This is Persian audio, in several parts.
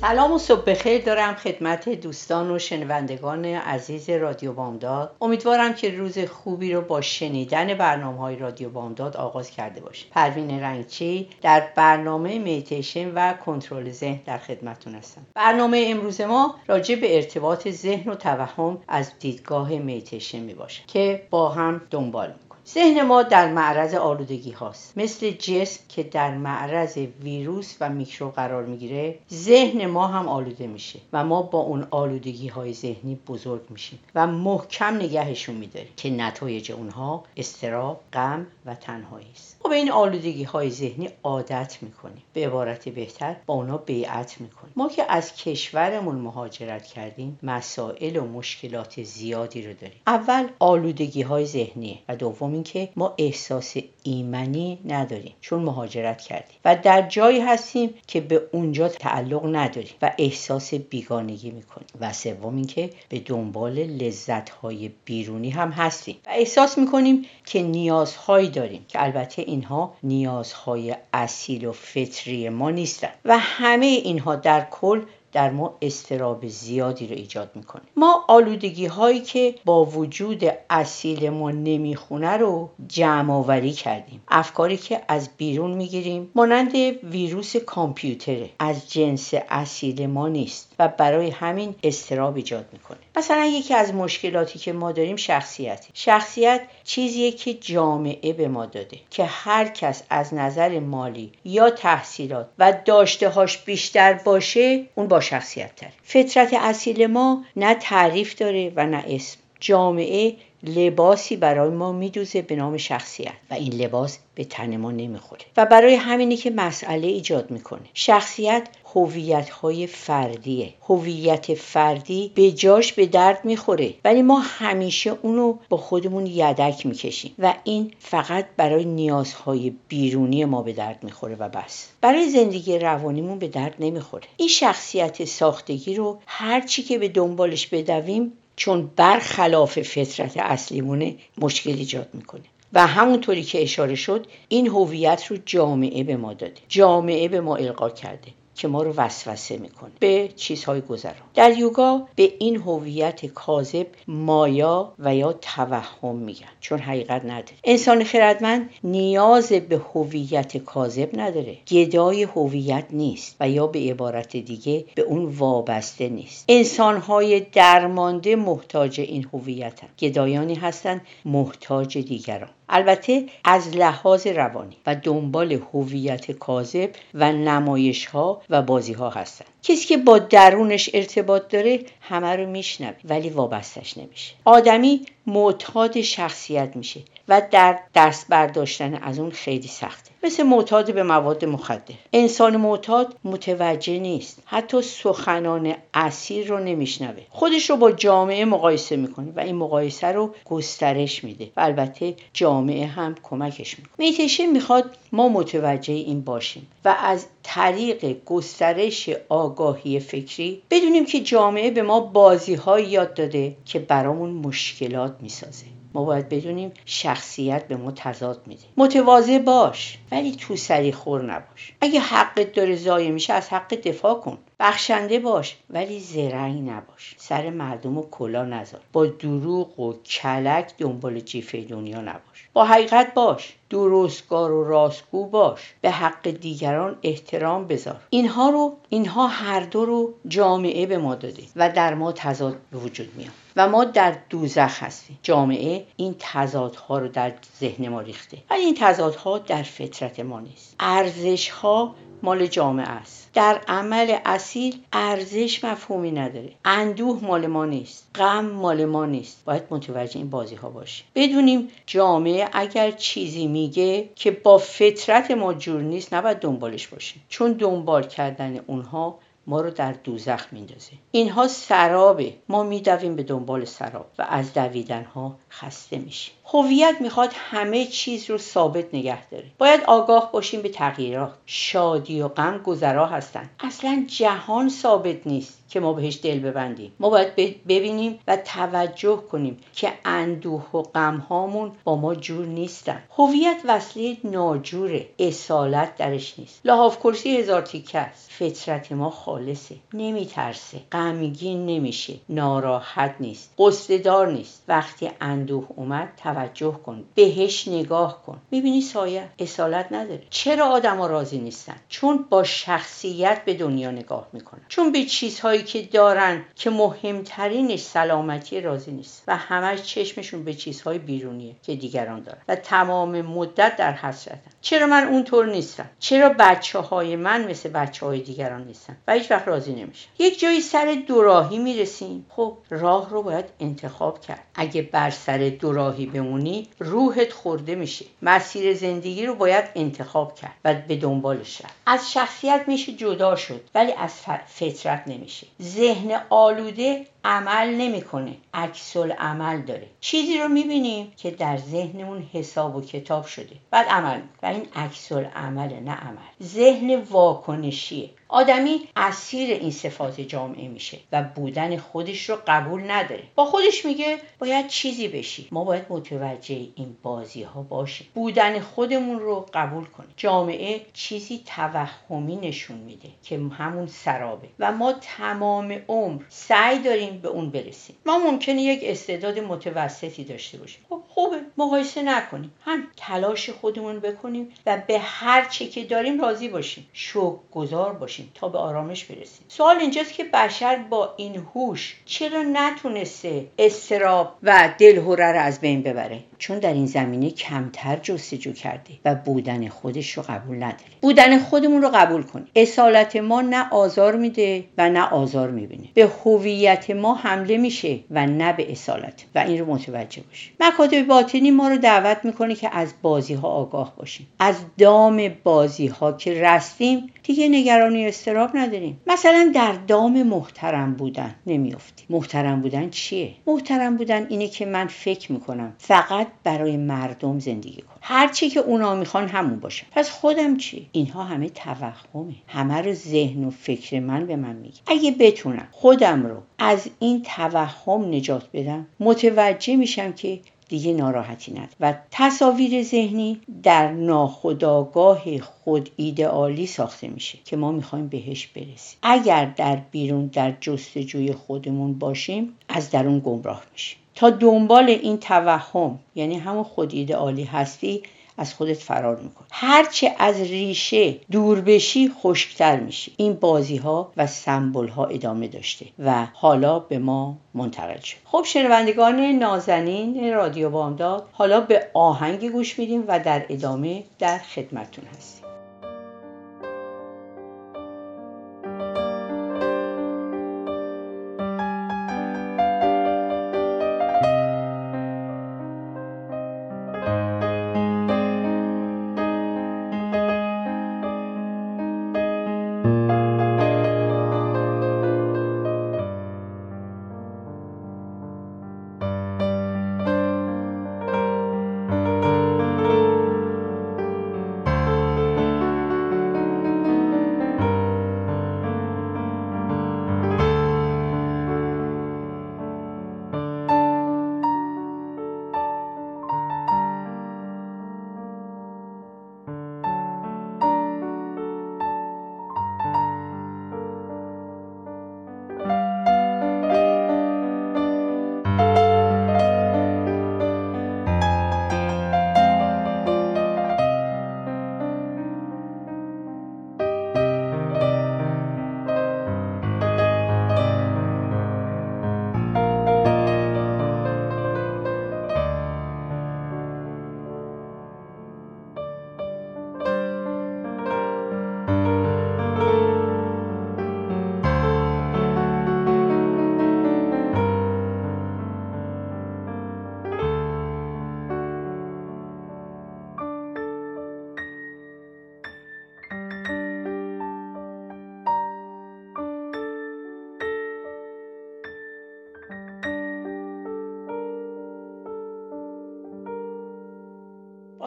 سلام و صبح بخیر دارم خدمت دوستان و شنوندگان عزیز رادیو بامداد. امیدوارم که روز خوبی رو با شنیدن برنامه های رادیو بامداد آغاز کرده باشید. پروین رنگچی در برنامه مدیتیشن و کنترل ذهن در خدمتتون هستم. برنامه امروز ما راجع به ارتباط ذهن و توهم از دیدگاه مدیتیشن می باشه که با هم دنبال ذهن ما در معرض آلودگی هاست. مثل جسم که در معرض ویروس و میکروب قرار می‌گیره ذهن ما هم آلوده میشه و ما با اون آلودگی های ذهنی بزرگ میشیم و محکم نگهشون میداریم که نتایج اونها اضطراب غم و تنهایی است. به این آلودگی های ذهنی عادت می‌کنیم. به عبارت بهتر با اونا بیعت می‌کنیم. ما که از کشورمون مهاجرت کردیم مسائل و مشکلات زیادی رو داریم. اول آلودگی های ذهنیه و دوم اینکه ما احساس ایمنی نداریم چون مهاجرت کردیم. و در جایی هستیم که به اونجا تعلق نداریم و احساس بیگانگی می‌کنیم. و سوم اینکه به دنبال لذتهای بیرونی هم هستیم. و احساس می‌کنیم که نیازهایی داریم که البته اینها نیازهای اصیل و فطری ما نیستن. و همه اینها در کل در ما استراب زیادی رو ایجاد می‌کنه. ما آلودگی هایی که با وجود اصیل ما نمی‌خونه رو جمع آوری کردیم. افکاری که از بیرون می‌گیریم مانند ویروس کامپیوتره. از جنس اصیل ما نیست. و برای همین استراب ایجاد می‌کنه. مثلا یکی از مشکلاتی که ما داریم شخصیت. شخصیت چیزیه که جامعه به ما داده که هر کس از نظر مالی یا تحصیلات و داشته هاش بیشتر باشه اون با شخصیت تر فطرت اصیل ما نه تعریف داره و نه اسم. جامعه لباسی برای ما میدوزه به نام شخصیت و این لباس به تن ما نمی‌خوره و برای همینی که مسئله ایجاد می‌کنه. شخصیت هویت های فردیه. هویت فردی به جاش به درد می‌خوره ولی ما همیشه اونو با خودمون یدک می‌کشیم و این فقط برای نیازهای بیرونی ما به درد می‌خوره و بس. برای زندگی روانیمون به درد نمی‌خوره. این شخصیت ساختگی رو هرچی که به دنبالش بدویم چون برخلاف فطرت اصلیمونه مشکل ایجاد می‌کنه. و همونطوری که اشاره شد این هویت رو جامعه به ما داده. جامعه به ما القا کرده. که ما رو وسوسه می‌کنه. به چیزهای گذران. در یوگا به این هویت کاذب مایا و یا توهم میگن. چون حقیقت نداره. انسان خردمند نیاز به هویت کاذب نداره. گدای هویت نیست و یا به عبارت دیگه به اون وابسته نیست. انسانهای درمانده محتاج این هویتن. گدایانی هستند محتاج دیگران. البته از لحاظ روانی و دنبال هویت کاذب و نمایش ها و بازی ها هستند. کسی که با درونش ارتباط داره همه رو میشنوه ولی وابستش نمیشه. آدمی معتاد شخصیت میشه و در دست برداشتن از اون خیلی سخته. مثل معتاد به مواد مخدر. انسان معتاد متوجه نیست. حتی سخنان اسیر رو نمیشنوه. خودش رو با جامعه مقایسه می‌کنه و این مقایسه رو گسترش میده. و البته جامعه هم کمکش می‌کنه. میتیشن می‌خواد ما متوجه این باشیم و از طریق گسترش آگاهی فکری بدونیم که جامعه به ما بازی یاد داده که برامون مشکلات می‌سازه. ما باید بدونیم شخصیت به ما تضاد میده. متواضع باش ولی تو سری خور نباش. اگه حقت داره ضایع میشه از حق دفاع کن. بخشنده باش ولی زرنگ نباش. سر مردم و کلا نذار. با دروغ و کلک دنبال جیفه دنیا نباش. با حقیقت باش. درستگار و راستگو باش. به حق دیگران احترام بذار. اینها رو اینها هر دو رو جامعه به ما داده و در ما تضاد به وجود میاد. و ما در دوزخ هستیم. جامعه این تضادها رو در ذهن ما ریخته. ولی این تضادها در فطرت ما نیست. ارزش ها مال جامعه است. در عمل اصیل ارزش مفهومی نداره. اندوه مال ما نیست. غم مال ما نیست. باید متوجه این بازی ها باشیم. بدونیم جامعه اگر چیزی میگه که با فطرت ما جور نیست نباید دنبالش باشیم. چون دنبال کردن اونها ما رو در دوزخ میندازه. اینها سرابه. ما میدویم به دنبال سراب و از دویدن ها خسته میشیم. هویت می‌خواد همه چیز رو ثابت نگه داره. باید آگاه باشیم به تغییرات. شادی و غم گذرا هستند اصلا جهان ثابت نیست که ما بهش دل ببندیم. ما باید ببینیم و توجه کنیم که اندوه و غم هامون با ما جور نیستن. هویت وصله ناجوره. اصالت درش نیست. لاحاف کرسی هزار تیکه است. فطرت ما خالصه. نمیترسه. غمگین نمیشه. ناراحت نیست. قصددار نیست. وقتی اندوه اومد توجه کن بهش نگاه کن. می‌بینی سایه اصالت نداره. چرا آدما راضی نیستن؟ چون با شخصیت به دنیا نگاه می‌کنن. چون به چیزهایی که دارن که مهمترینش سلامتی راضی نیست. و همش چشمشون به چیزهای بیرونیه که دیگران دارن. و تمام مدت در حسرتن. چرا من اونطور نیستم؟ چرا بچه های من مثل بچه های دیگران نیستن؟ و هیچ وقت راضی نمیشن یک جایی سر دوراهی می‌رسیم. خب راه رو باید انتخاب کرد. اگه بر سر دوراهی بمونی روحت خورده میشه. مسیر زندگی رو باید انتخاب کرد و به دنبالش رفت. از شخصیت میشه جدا شد ولی از فطرت نمیشه. ذهن آلوده عمل نمی‌کنه. عکس عمل داره. چیزی رو می‌بینیم که در ذهنمون حساب و کتاب شده. بعد عمل و این عکس عمل نه عمل. ذهن واکنشیه آدمی اسیر این صفات جامعه میشه و بودن خودش رو قبول نداره. با خودش میگه باید چیزی بشی. ما باید متوجه این بازی ها باشیم. بودن خودمون رو قبول کنیم. جامعه چیزی توهمی نشون میده که همون سرابه. و ما تمام عمر سعی داریم به اون برسیم. ما ممکنه یک استعداد متوسطی داشته باشیم. خب خوبه. مقایسه نکنیم. هم تلاش خودمون بکنیم و به هر چه که داریم راضی باشیم. شکر گذار باشیم. تا به آرامش برسیم سوال اینجاست که بشر با این هوش چرا نتونسته استراب و دلهوره رو از بین ببره؟ چون در این زمینه کمتر جستجو کرده و بودن خودش رو قبول نداره. بودن خودمون رو قبول کنیم. اصالت ما نه آزار میده و نه آزار می‌بینه. به هویت ما حمله میشه و نه به اصالت. و این رو متوجه باشیم مکاتب باطنی ما رو دعوت می‌کنه که از بازی ها آگاه باشیم. از دام بازی ها که رستیم دیگه نگرانی استراب نداریم. مثلا در دام محترم بودن نمیافتیم. محترم بودن چیه؟ محترم بودن اینه که من فکر می‌کنم فقط برای مردم زندگی کنم. هر چی که اونا می‌خوان همون باشه. پس خودم چی؟ اینها همه توهمه. همه رو ذهن و فکر من به من میگه. اگه بتونم خودم رو از این توهم نجات بدم متوجه میشم که دیگه ناراحتی نداره. و تصاویر ذهنی در ناخودآگاه خود ایدئالی ساخته میشه که ما می‌خوایم بهش برسیم. اگر در بیرون در جستجوی خودمون باشیم از درون گمراه میشیم. تا دنبال این توهم یعنی همون خود ایدئالی هستی از خودت فرار می‌کنی. هرچه از ریشه دور بشی خشکتر میشی. این بازی ها و سمبل ها ادامه داشته و حالا به ما منتقل شد. خب شنوندگان نازنین رادیو بامداد حالا به آهنگ گوش میدیم و در ادامه در خدمتتون هستیم.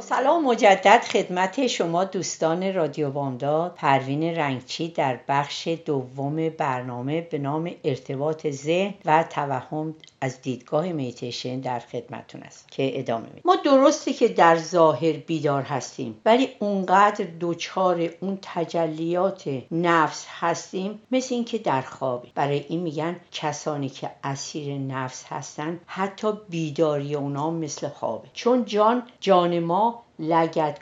سلام مجدد خدمت شما دوستان رادیو بامداد. پروین رنگچی در بخش دوم برنامه به نام ارتباط ذهن و توهم از دیدگاه میتیشن در خدمتون است که ادامه میده ما درسته که در ظاهر بیدار هستیم ولی اونقدر دوچار اون تجلیات نفس هستیم مثل اینکه در خوابی برای این میگن کسانی که اسیر نفس هستن حتی بیداری اونا مثل خوابه. چون جان جان ما 어?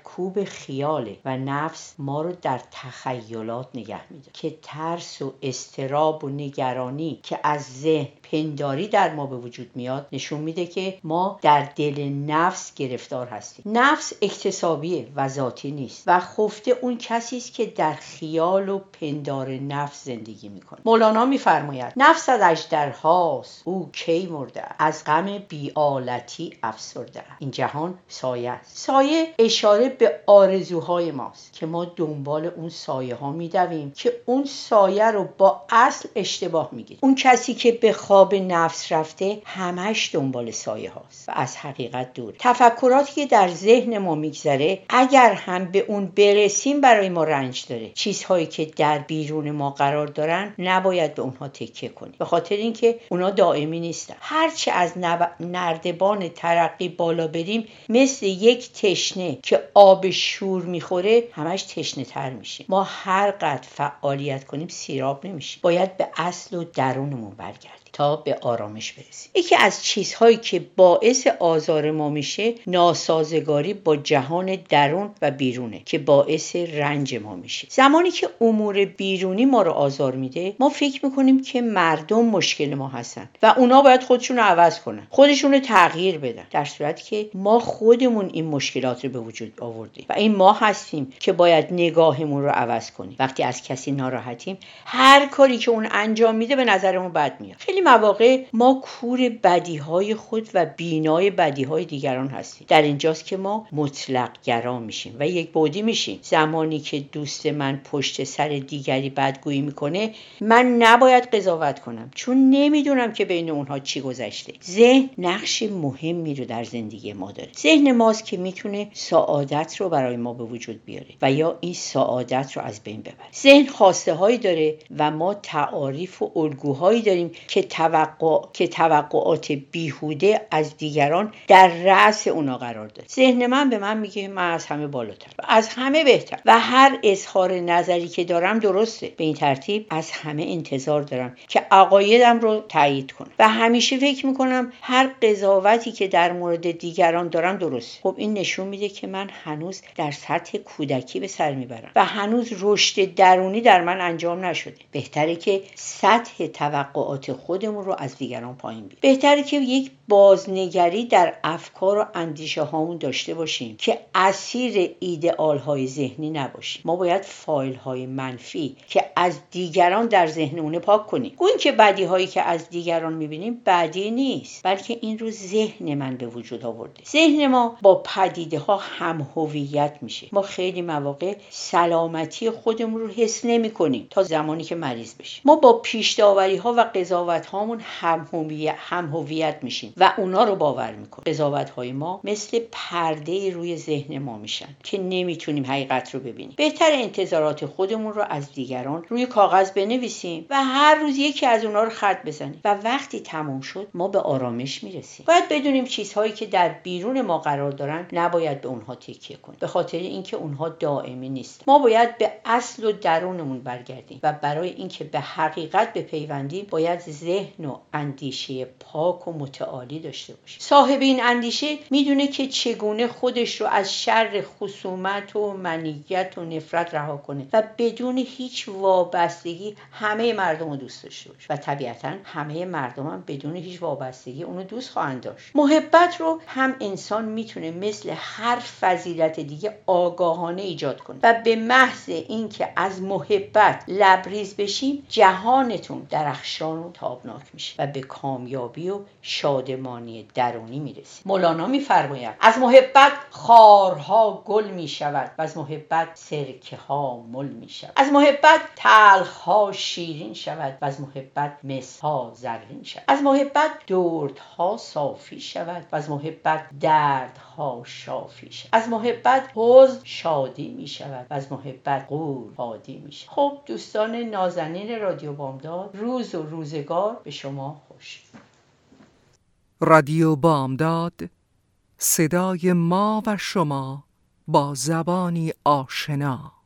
کوب خیاله و نفس ما رو در تخیلات نگه میده که ترس و استراب و نگرانی که از ذهن پنداری در ما به وجود میاد نشون میده که ما در دل نفس گرفتار هستیم. نفس اکتسابیه و ذاتی نیست و خفته اون کسی است که در خیال و پندار نفس زندگی می‌کنه. مولانا میفرماید نفس از اجدرهاست او کی مرده از غم بیالتی افسرده این جهان سایه سایه اشاره به آرزوهای ماست که ما دنبال اون سایه ها میدویم که اون سایه رو با اصل اشتباه می‌گیریم. اون کسی که به خواب نفس رفته همش دنبال سایه هاست و از حقیقت دور تفکراتی که در ذهن ما میگذره اگر هم به اون برسیم برای ما رنج داره. چیزهایی که در بیرون ما قرار دارن نباید به اونها تکیه کنیم. به خاطر اینکه اونا دائمی نیستن. هرچه از نردبان ترقی بالا بریم مثل یک تشنه که آب شور می‌خوره همش تشنه تر میشه. ما هر قدر فعالیت کنیم سیراب نمیشیم. باید به اصل و درونمون برگردیم. تا به آرامش برسیم یکی از چیزهایی که باعث آزار ما میشه ناسازگاری با جهان درون و بیرونه که باعث رنج ما میشه. زمانی که امور بیرونی ما رو آزار میده ما فکر می‌کنیم که مردم مشکل ما هستن و اونا باید خودشون رو عوض کنن خودشون رو تغییر بدن در صورتی که ما خودمون این مشکلات رو به وجود آوردیم و این ما هستیم که باید نگاهمون رو عوض کنیم. وقتی از کسی ناراحتیم هر کاری که اون انجام میده به نظرمون بد میاد. خیلی مواقع ما کور بدی های خود و بینای بدی های دیگران هستیم. در اینجاست که ما مطلق گرا میشیم و یک بودی میشیم. زمانی که دوست من پشت سر دیگری بدگویی می‌کنه من نباید قضاوت کنم. چون نمی‌دونم که بین اونها چی گذشته. ذهن نقش مهمی رو در زندگی ما داره. ذهن ماست که می‌تونه سعادت رو برای ما به وجود بیاره و یا این سعادت رو از بین ببره. ذهن خواسته هایی داره و ما تعاریف و الگوهایی داریم که توقع که توقعات بیهوده از دیگران در رأس اونا قرار داره ذهن من به من میگه من از همه بالاتر از همه بهتر. و هر اظهار نظری که دارم درسته. به این ترتیب از همه انتظار دارم که عقایدم رو تایید کنم. و همیشه فکر می‌کنم هر قضاوتی که در مورد دیگران دارم درسته. خب این نشون میده که من هنوز در سطح کودکی به سر می‌برم. و هنوز رشد درونی در من انجام نشده. بهتره که سطح توقعات خودمون رو از دیگران پایین بیاریم. بهتره که یک بازنگری در افکار و اندیشه هامون داشته باشیم که اسیر ایدئال های ذهنی نباشیم. ما باید فایل های منفی که از دیگران در ذهنمون پاک کنیم. گوییم که بدی هایی که از دیگران می‌بینیم بدی نیست بلکه این رو ذهن من به وجود آورده. ذهن ما با پدیده ها هم هویت میشه. ما خیلی مواقع سلامتی خودمون رو حس نمی کنیم تا زمانی که مریض بشیم. ما با پیش ها و قضاوت هامون هم هویت, میشیم و اونا رو باور می‌کنیم. قضاوت های ما مثل پرده روی ذهن ما میشن که نمی‌تونیم حقیقت رو ببینیم. بهتر انتظارات خودمون رو از دیگران روی کاغذ بنویسیم و هر روز یکی از اونا رو خط بزنیم و وقتی تموم شد ما به آرامش می‌رسیم. باید بدونیم چیزهایی که در بیرون ما قرار دارن نباید به اونها تکیه کنیم. به خاطر اینکه اونها دائمی نیست. ما باید به اصل و درونمون برگردیم و برای اینکه به حقیقت بپیوندیم باید ذهن و اندیشه پاک و متعالی داشته باشیم صاحب این اندیشه می‌دونه که چگونه خودش رو از شر خصومت و منیت و نفرت رها کنه و بدون هیچ وابستگی همه مردم رو دوست داشته باشه. و طبیعتا همه مردم هم بدون هیچ وابستگی اونو دوست خواهند داشت. محبت رو هم انسان می‌تونه مثل هر فضیلت دیگه آگاهانه ایجاد کنه. و به محض اینکه از محبت لبریز بشیم جهانتون درخشان و تابناک. میشه و به کامیابی و شادمانی درونی می‌رسیم. مولانا میفرماید از محبت خارها گل می‌شود و از محبت سرکه ها مل می‌شود. از محبت تلخ ها شیرین شود و از محبت مس ها زرین شود. از محبت دردها صافی شود و از محبت درد ها شافی شد از محبت حزن شادی می شود و از محبت قول حادی می شود خب دوستان نازنین رادیو بامداد روز و روزگار به شما خوش. رادیو بامداد صدای ما و شما با زبانی آشنا.